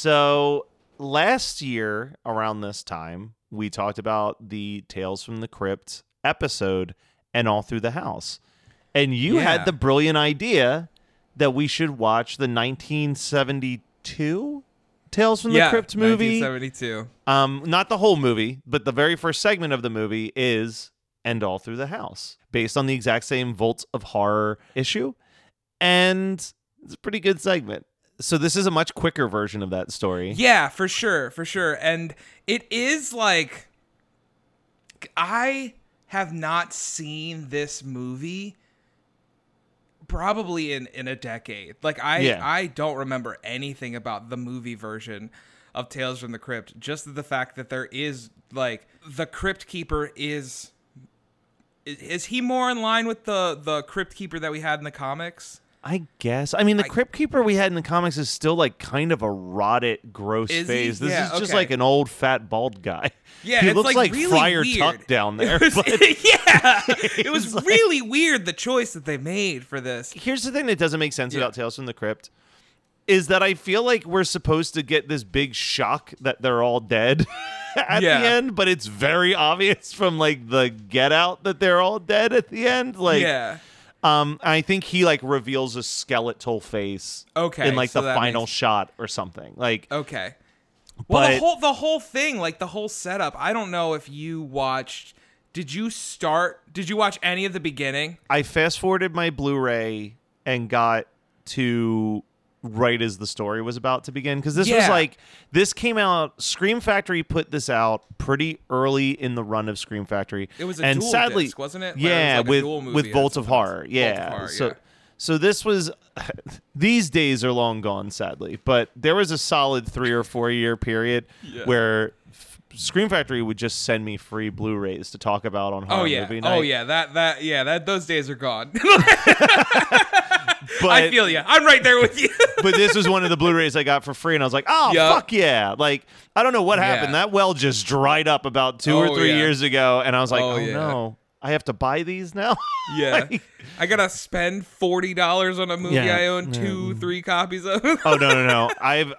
So last year around this time, we talked about the Tales from the Crypt episode and All Through the House. And you Yeah. had the brilliant idea that we should watch the 1972 Tales from the Crypt movie. 1972. Um, not the whole movie, but the very first segment of the movie is "And All Through the House," based on the exact same Vault of Horror issue, and it's a pretty good segment. So this is a much quicker version of that story. Yeah, for sure, for sure. And it is like I have not seen this movie probably in in a decade. Like I Yeah. I don't remember anything about the movie version of Tales from the Crypt. Just the fact that there is like the Crypt Keeper is is- is he more in line with the the Crypt Keeper that we had in the comics? I guess. I mean, the I- Crypt Keeper we had in the comics is still like kind of a rotted, gross Is he? face. This Yeah, is just okay. like an old fat bald guy. Yeah, he looks like, like, really Friar weird. Tuck down there. It was- but- yeah, it was like- really weird the choice that they made for this. here's the thing that doesn't make sense Yeah. about Tales from the Crypt is that I feel like we're supposed to get this big shock that they're all dead at Yeah. the end, but it's very obvious from like the get out that they're all dead at the end. Like yeah. Um I think he like reveals a skeletal face Okay, in like so the final makes- shot or something. Like Okay. Well, the whole the whole thing, like the whole setup. I don't know if you watched. Did you start? Did you watch any of the beginning? I fast forwarded my Blu-ray and got to right as the story was about to begin because this was like this came out Scream Factory put this out pretty early in the run of Scream Factory. It was a and dual sadly, disc, wasn't it? Like, it was Yeah, like a with dual movie with or Vault of. Horror. Vault of Yeah. Horror, so yeah. so this was these days are long gone sadly, but there was a solid 3 or 4 year period where Scream Factory would just send me free Blu-rays to talk about on horror Oh yeah. movie oh, night. Oh yeah. That that yeah. That those days are gone. But I feel you. I'm right there with you. but this was one of the Blu-rays I got for free, and I was like, "Oh Yup. fuck yeah!" Like I don't know what happened. Yeah. That well just dried up about two or oh, three yeah. years ago, and I was like, Oh, "Oh, yeah. no, I have to buy these now." yeah. Like- I gotta spend forty dollars on a movie. I own two, three copies of. oh no, no, no! I've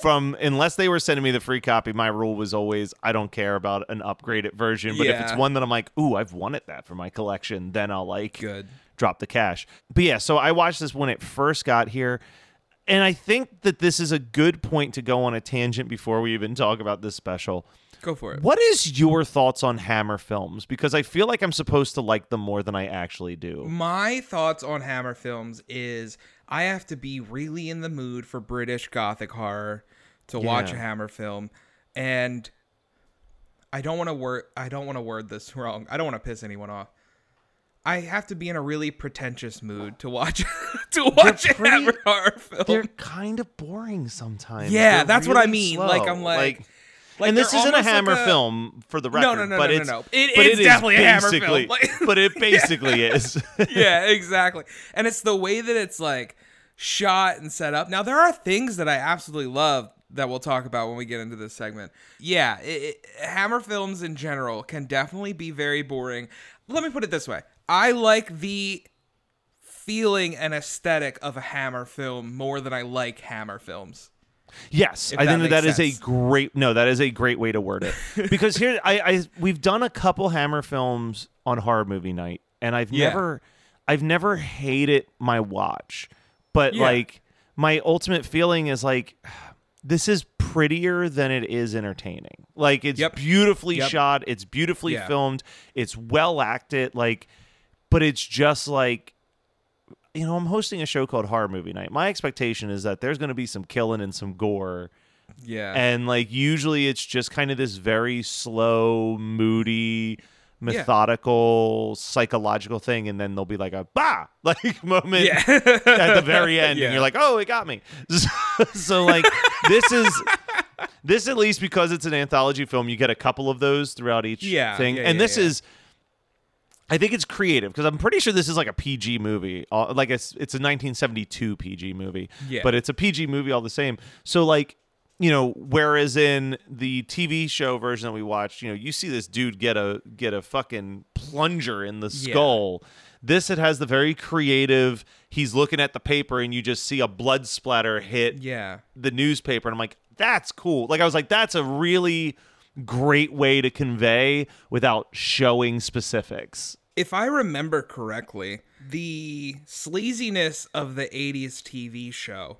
from unless they were sending me the free copy, my rule was always I don't care about an upgraded version. But if it's one that I'm like, "Ooh, I've wanted that for my collection," then I'll like Good. drop the cash. But yeah, so I watched this when it first got here. And I think that this is a good point to go on a tangent before we even talk about this special. Go for it. What is your thoughts on Hammer films? Because I feel like I'm supposed to like them more than I actually do. My thoughts on Hammer films is I have to be really in the mood for British Gothic horror to watch a Hammer film. And I don't want to word I don't want to word this wrong. I don't want to piss anyone off. I have to be in a really pretentious mood to watch to watch a pretty- Hammer horror film. They're kind of boring sometimes. Yeah, They're that's what I mean. slow. Like, I'm like- Like, and this isn't a almost like Hammer a- film for the record. No, no, no, but no, no, it's, no. It- but it's it is definitely a Hammer basically, film. Like- but it Yeah. basically is. yeah, exactly. And it's the way that it's like shot and set up. Now there are things that I absolutely love that we'll talk about when we get into this segment. Yeah, it, it, Hammer films in general can definitely be very boring. Let me put it this way: I like the feeling and aesthetic of a Hammer film more than I like Hammer films. Yes, I that think that, that makes a great no. That is a great way to word it because here I, I we've done a couple Hammer films on horror movie night, and I've Yeah. never I've never hated my watch, but Yeah. like my ultimate feeling is like this is prettier than it is entertaining. Like it's Yep. beautifully Yep. shot, it's beautifully Yeah. filmed, it's well acted, like, but it's just like you know, I'm hosting a show called Horror Movie Night. My expectation is that there's going to be some killing and some gore. Yeah, And like usually it's just kind of this very slow, moody, methodical, psychological thing and then there'll be like a bah like moment yeah, at the very end Yeah. and you're like, "Oh, it got me." So, so, like this is this at least because it's an anthology film, you get a couple of those throughout each Yeah, thing. yeah, and yeah, this yeah. is I think it's creative because I'm pretty sure this is like a PG movie. Uh, Like it's it's a 1972 PG movie, Yeah. but it's a PG movie all the same. So like, you know, whereas in the TV show version that we watched, you know, you see this dude get a get a fucking plunger in the Yeah. skull. This it has the very creative. He's looking at the paper and you just see a blood splatter hit yeah. the newspaper and I'm like, that's cool. Like I was like, that's a really great way to convey without showing specifics. If I remember correctly, the sleaziness of the 80s TV show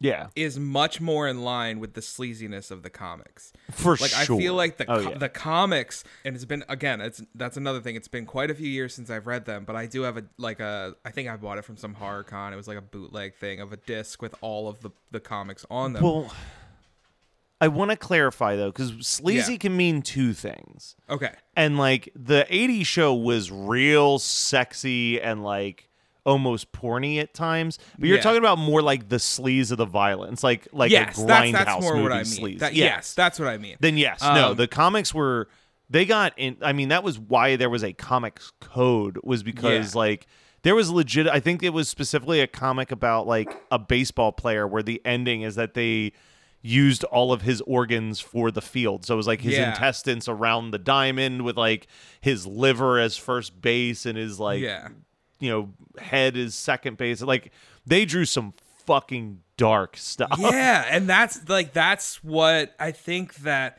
Yeah. is much more in line with the sleaziness of the comics. For like sure. I feel like the Oh, co- yeah. the comics and it's been again it's that's another thing it's been quite a few years since I've read them but I do have a like a I think I bought it from some horror con it was like a bootleg thing of a disc with all of the the comics on them. Well, I want to clarify though, because sleazy Yeah. can mean two things. okay. And like the 80s show was real sexy and like almost porny at times. But you're Yeah. talking about more like the sleaze of the violence, like like yes, a that's grindhouse that's more movie what I mean. sleaze. That- Yeah. Yes, that's what I mean. Then yes, no, Um, the comics were they got in I mean that was why there was a comics code was because Yeah. like there was legit I think it was specifically a comic about like a baseball player where the ending is that they used all of his organs for the field. So it was like his Yeah. intestines around the diamond with like his liver as first base and his like yeah. you know head is second base. Like they drew some fucking dark stuff. yeah, and that's like that's what I think that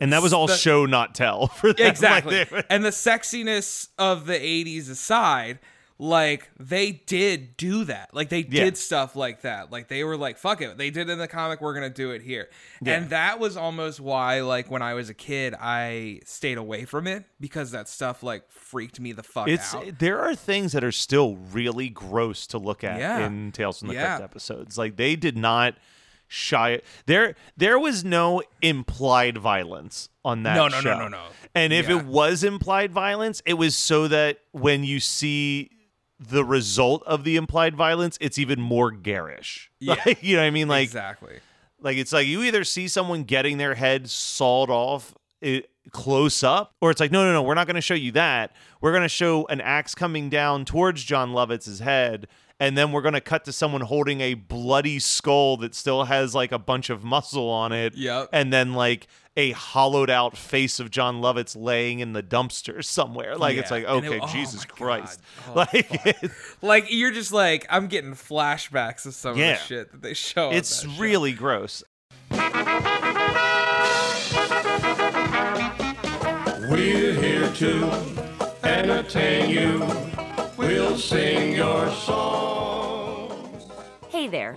And that was all The- show not tell for them. Like, exactly. they- and the sexiness of the 80s aside, like they did do that. Like they Yeah. did stuff like that. Like they were like, fuck it. They did it in the comic, we're going to do it here. And that was almost why like when I was a kid, I stayed away from it because that stuff like freaked me the fuck it's out. there are things that are still really gross to look at Yeah. in Tales from the Yeah. Crypt episodes. Like they did not shy there there was no implied violence on that No, no, no, show. no, no. And if Yeah. it was implied violence, it was so that when you see the result of the implied violence, it's even more garish. Yeah. Like, you know what I mean? Like exactly. like it's like you either see someone getting their head sawed off it, close up, or it's like no, no, no, we're not going to show you that. We're going to show an axe coming down towards Jon Lovitz's head, and then we're going to cut to someone holding a bloody skull that still has like a bunch of muscle on it. Yep. And then like a hollowed out face of Jon Lovitz laying in the dumpster somewhere. Like it's like And it- okay, oh Jesus. Christ. Oh, like Like you're just like I'm getting flashbacks of some Yeah. of the shit that they show. it's that show. really gross. We're here to entertain you. We'll sing your song. Hey there.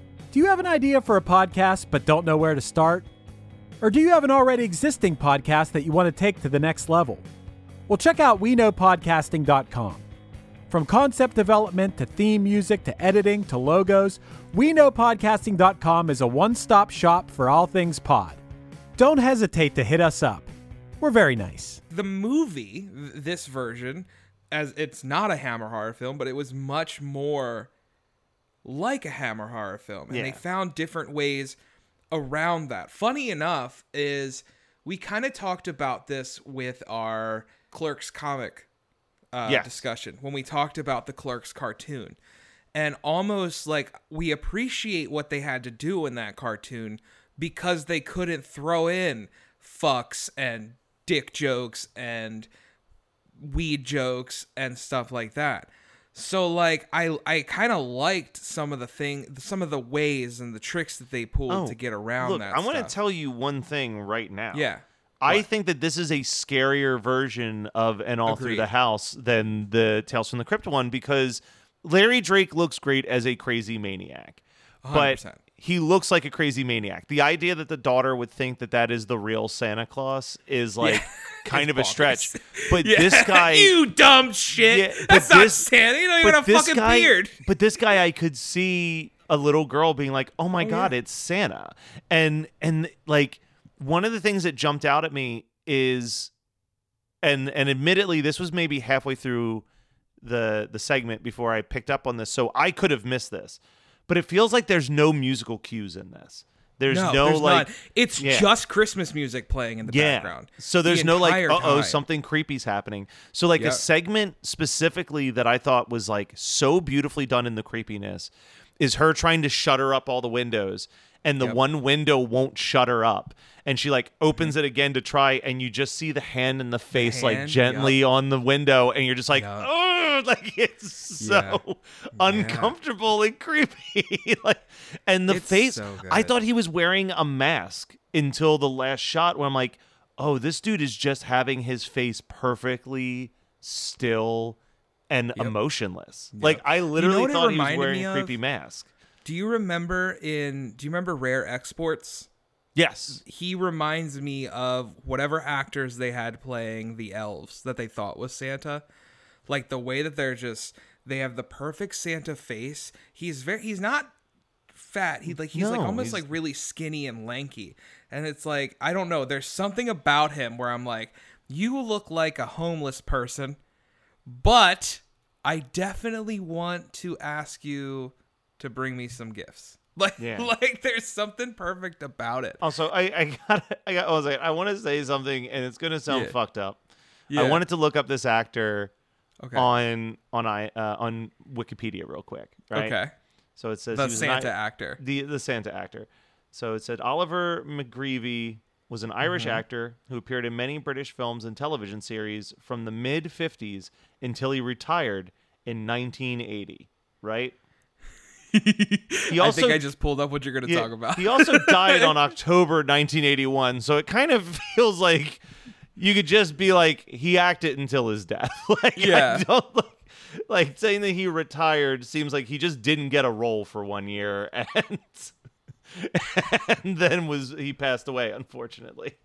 do you have an idea for a podcast but don't know where to start? Or do you have an already existing podcast that you want to take to the next level? Well, check out WeKnowPodcasting.com. From concept development to theme music to editing to logos, WeKnowPodcasting.com is a one stop shop for all things pod. Don't hesitate to hit us up. We're very nice. the movie, this version, as it's not a Hammer horror film, but it was much more like a Hammer horror film, and they found different ways around that. Funny enough, is we kind of talked about this with our Clerks comic uh, Yes. discussion when we talked about the Clerks cartoon. And almost like we appreciate what they had to do in that cartoon because they couldn't throw in fucks and dick jokes and weed jokes and stuff like that. So like I I kind of liked some of the thing some of the ways and the tricks that they pulled oh, to get around Oh, Look, that. I want to tell you one thing right now. Yeah. I What? think that this is a scarier version of And All Through the House than the Tales from the Crypt one because Larry Drake looks great as a crazy maniac. But 100%. He looks like a crazy maniac. The idea that the daughter would think that that is the real Santa Claus is like kind of a stretch. But Yeah. this guy you dumb shit. Yeah, That's not this- Santa. You don't even have a fucking guy, beard. But this guy, I could see a little girl being like, "Oh my oh, god, it's Santa," and and like one of the things that jumped out at me is, and and admittedly, this was maybe halfway through the the segment before I picked up on this, so I could have missed this, but it feels like there's no musical cues in this. There's no, there's like. not. It's yeah. just Christmas music playing in the Yeah. background. So there's the no like, uh oh, something creepy's happening. So like a segment specifically that I thought was like so beautifully done in the creepiness is her trying to shutter up all the windows and the Yep. one window won't shutter up. And she like opens it again to try and you just see the hand and the face like hand, gently on the window and you're just like, Yep. Oh, like it's so Yeah. uncomfortable and creepy. like and the It's face so I thought he was wearing a mask until the last shot where I'm like, oh, this dude is just having his face perfectly still and emotionless. Like I literally what it thought he was wearing a creepy mask. Do you remember in? Do you remember Rare Exports? Yes. He reminds me of whatever actors they had playing the elves that they thought was Santa. Like the way that they're just they have the perfect Santa face. He's very he's not fat. He like he's like almost he's- like really skinny and lanky. And it's like I don't know, there's something about him where I'm like you look like a homeless person, but I definitely want to ask you to bring me some gifts. Like, Yeah. like there's something perfect about it. Also, I I got I got I was like I want to say something and it's gonna sound Yeah. fucked up. Yeah. I wanted to look up this actor Okay. on on I uh, on Wikipedia real quick. Right. Okay. So it says The he was an Santa I- actor. the the Santa actor. So it said Oliver MacGreevy was an Irish Mm-hmm. actor who appeared in many British films and television series from the mid 50s until he retired in 1980. Right. He also, I think I just pulled up what you're going to yeah, talk about. he also died on October 1981, so it kind of feels like you could just be like he acted until his death. like Yeah. I don't like like saying that he retired seems like he just didn't get a role for one year and and then was he passed away unfortunately.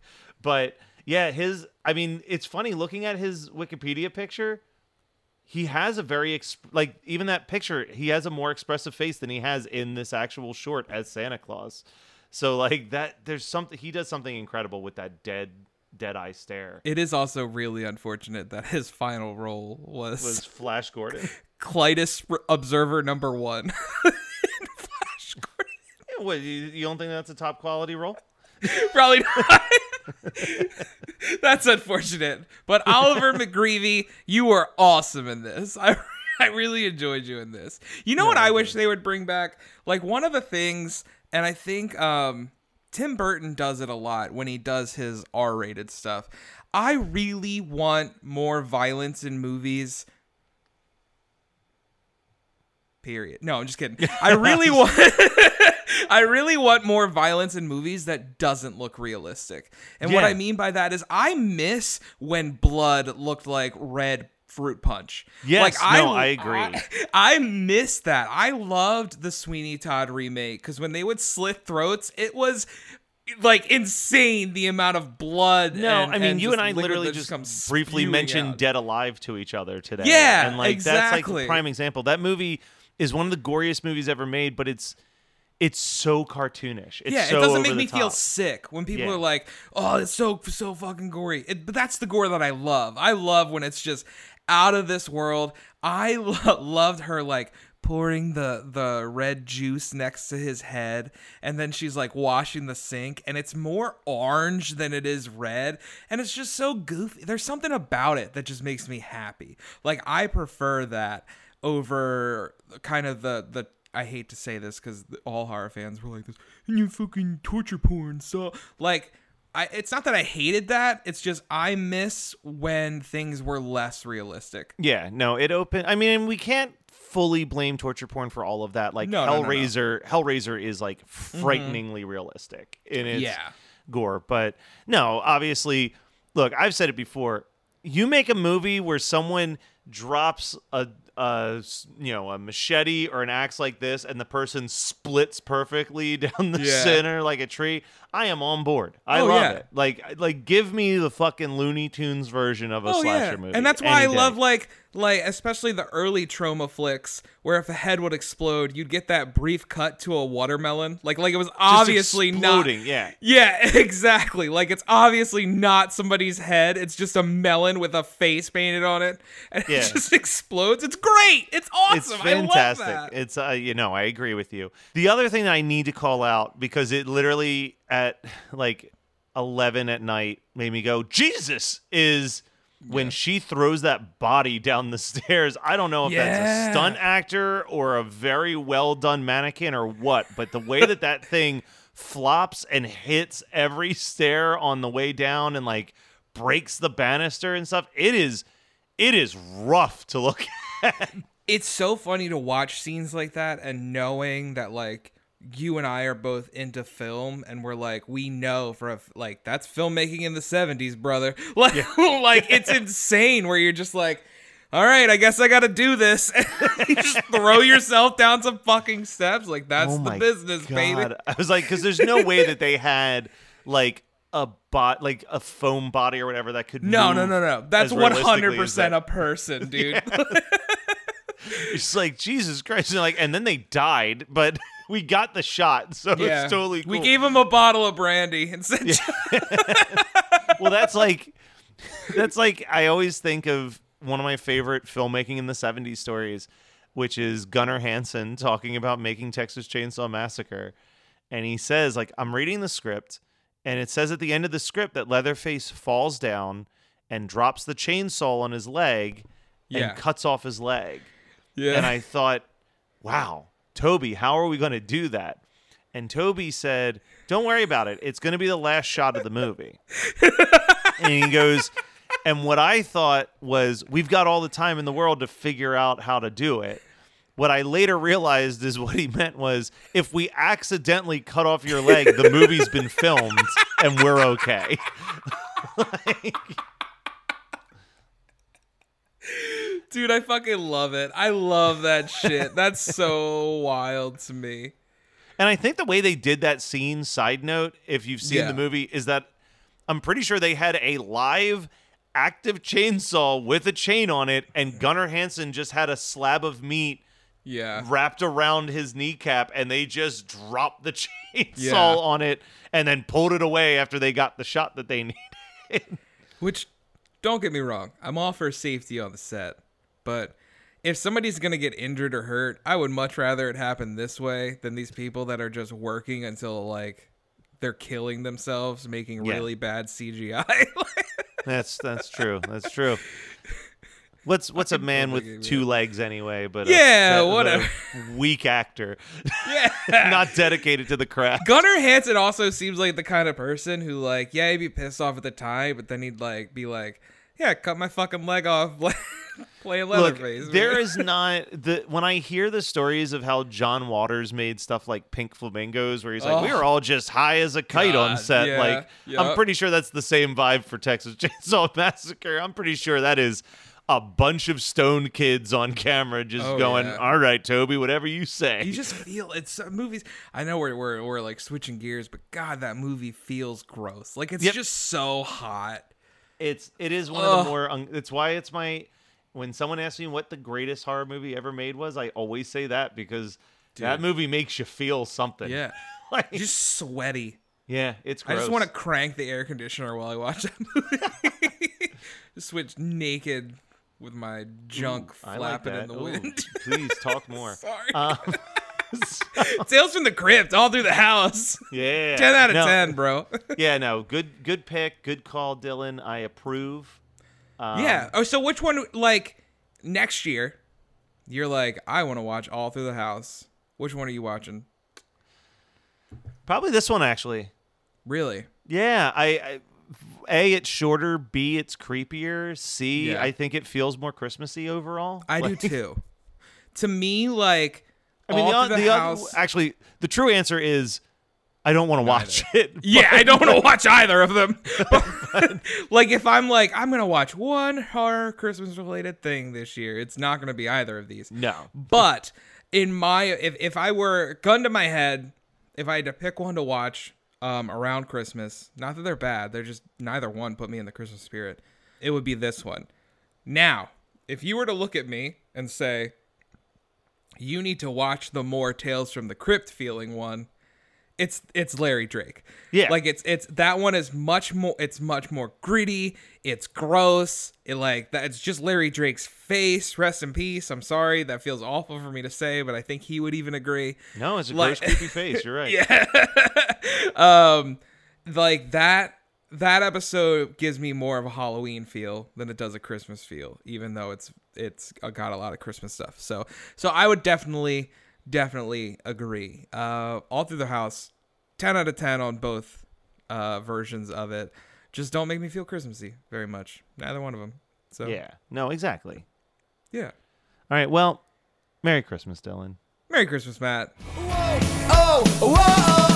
But yeah, his I mean, it's funny looking at his Wikipedia picture. he has a very exp- like even that picture he has a more expressive face than he has in this actual short as Santa Claus. So like that there's something he does something incredible with that dead dead eye stare. It is also really unfortunate that his final role was, was Flash Gordon. Klytus Observer number one. Flash Gordon. Yeah, what you, you don't think that's a top quality role? Probably not. That's unfortunate. But Oliver MacGreevy, you were awesome in this. I I really enjoyed you in this. You know what I wish they would bring back? Like one of the things, and I think um Tim Burton does it a lot when he does his R-rated stuff. I really want more violence in movies. Period. No, I'm just kidding. I really want I really want more violence in movies that doesn't look realistic. And what I mean by that is I miss when blood looked like red fruit punch. Yes, like, no, I agree. I, I miss that. I loved the Sweeney Todd remake because when they would slit throats, it was like insane the amount of blood. No, and- I mean and you and I literally that just briefly mentioned out. Dead Alive to each other today. Yeah, and like that's like exactly. a prime example. That movie is one of the goriest movies ever made, but it's it's so cartoonish. It's yeah, so it doesn't make the me feel sick when people Yeah. are like, "Oh, it's so so fucking gory." It, but that's the gore that I love. I love when it's just out of this world. I lo- loved her like pouring the the red juice next to his head and then she's like washing the sink and it's more orange than it is red and it's just so goofy there's something about it that just makes me happy like i prefer that over kind of the the I hate to say this because all horror fans were like this, and you fucking torture porn. So like, I it's not that I hated that. It's just I miss when things were less realistic. Yeah, no, it opened. I mean, we can't fully blame torture porn for all of that. Like No, no, no, no. Hellraiser, Hellraiser is like mm-hmm. frighteningly realistic in its Yeah. gore. But no, obviously, look, I've said it before. You make a movie where someone drops a, a you know a machete or an axe like this, and the person splits perfectly down the Yeah. center like a tree. I am on board. I Oh, love yeah. it. Like like give me the fucking Looney Tunes version of a Oh slasher yeah, movie, and that's why I day. love like like especially the early Troma flicks where if a head would explode, you'd get that brief cut to a watermelon. Like like it was obviously not yeah. Yeah, exactly. Like it's obviously not somebody's head. It's just a melon with a face painted on it, and Yeah. it just explodes. It's great. It's awesome. It's I love fantastic. that. It's uh, you know, I agree with you. The other thing that I need to call out because it literally at like 11 at night made me go, "Jesus!" is when she throws that body down the stairs. I don't know if that's a stunt actor or a very well done mannequin or what, but the way that that thing flops and hits every stair on the way down and like breaks the banister and stuff, it is it is rough to look at. it's so funny to watch scenes like that and knowing that like you and I are both into film and we're like we know for a f like that's filmmaking in the 70s brother. Like like it's insane where you're just like all right I guess I got to do this. Just throw yourself down some fucking steps. Like that's Oh the my business baby. I was like, because there's no way that they had like a bot, like a foam body or whatever that could. Be. No no no no that's as realistically as 100% that. a person dude It's like Jesus Christ, and like, and then they died, but we got the shot, so it's totally. Cool. we gave him a bottle of brandy and said well, that's like, that's like I always think of one of my favorite filmmaking in the '70s stories, which is Gunnar Hansen talking about making Texas Chainsaw Massacre, and he says like I'm reading the script, and it says at the end of the script that Leatherface falls down and drops the chainsaw on his leg Yeah. and cuts off his leg. yeah And I thought, wow, Tobe, how are we going to do that? And Tobe said, don't worry about it. It's going to be the last shot of the movie. and he goes, and what I thought was, we've got all the time in the world to figure out how to do it. What I later realized is what he meant was if we accidentally cut off your leg, the movie's been filmed and we're okay. Dude, I fucking love it. I love that shit. That's so wild to me. And I think the way they did that scene, side note, if you've seen Yeah. the movie, is that I'm pretty sure they had a live active chainsaw with a chain on it, and Gunnar Hansen just had a slab of meat Yeah. wrapped around his kneecap, and they just dropped the chainsaw Yeah. on it and then pulled it away after they got the shot that they needed. Which, don't get me wrong, I'm all for safety on the set, but if somebody's gonna get injured or hurt, I would much rather it happen this way than these people that are just working until like they're killing themselves, making Yeah. really bad CGI. That's that's true. That's true. What's what's a man with two legs anyway? But Yeah, the whatever. Weak actor, yeah. not dedicated to the craft. Gunnar Hansen also seems like the kind of person who, like, yeah, he'd be pissed off at the time, but then he'd like be like, "Yeah, cut my fucking leg off, play Look, Leatherface." there man." is not the when I hear the stories of how John Waters made stuff like Pink Flamingos, where he's like, "We Oh. were all just high as a kite on set." yeah, like, I'm pretty sure that's the same vibe for Texas Chainsaw Massacre. I'm pretty sure that is a bunch of stone kids on camera just Oh, going, yeah. "All right, Tobe, whatever you say." you just feel it's uh, movies. I know we're, we're we're like switching gears, but God, that movie feels gross. Like it's Yep. just so hot. It's it is one of the more. Un- it's why it's my. When someone asks me what the greatest horror movie ever made was, I always say that because that movie makes you feel something. Yeah, like just sweaty. yeah, it's. I just want to crank the air conditioner while I watch that movie. switch naked with my junk like flapping in the Ooh, wind. please talk more. Sorry. Um, Tales from the Crypt all through the house. yeah, 10 out of No, 10, bro. yeah, no, good, good pick, good call, Dylan. I approve. Um, yeah. Oh, so which one, like, next year, you're like, I want to watch all through the house. Which one are you watching? probably this one actually. Really? Yeah, I, I a it's shorter. B it's creepier. C Yeah. I think it feels more Christmassy overall. I Like- do too. to me, like, I mean, the, the, the house. actually, the true answer is I don't want to watch it. Yeah, I don't want to watch either of them. But, like, if I'm like, I'm gonna watch one horror Christmas related thing this year, it's not gonna be either of these. No. But in my, if if I were gun to my head, if I had to pick one to watch um, around Christmas, not that they're bad, they're just neither one put me in the Christmas spirit. It would be this one. Now, if you were to look at me and say, you need to watch the more Tales from the Crypt feeling one, it's it's Larry Drake. Yeah. Like it's it's that one is much more it's much more gritty, it's gross. It like that it's just Larry Drake's face. Rest in peace. I'm sorry. That feels awful for me to say, but I think he would even agree. No, it's a Like- gross, creepy face. You're right. Yeah. um like that that episode gives me more of a Halloween feel than it does a Christmas feel, even though it's it's got a lot of Christmas stuff. So so I would definitely definitely agree. Uh all through the house, ten out of ten on both uh versions of it. Just don't make me feel Christmassy very much. Neither one of them. So Yeah. No, exactly. yeah. All right. Well, Merry Christmas, Dylan. Merry Christmas, Matt. Oh, whoa, oh, oh,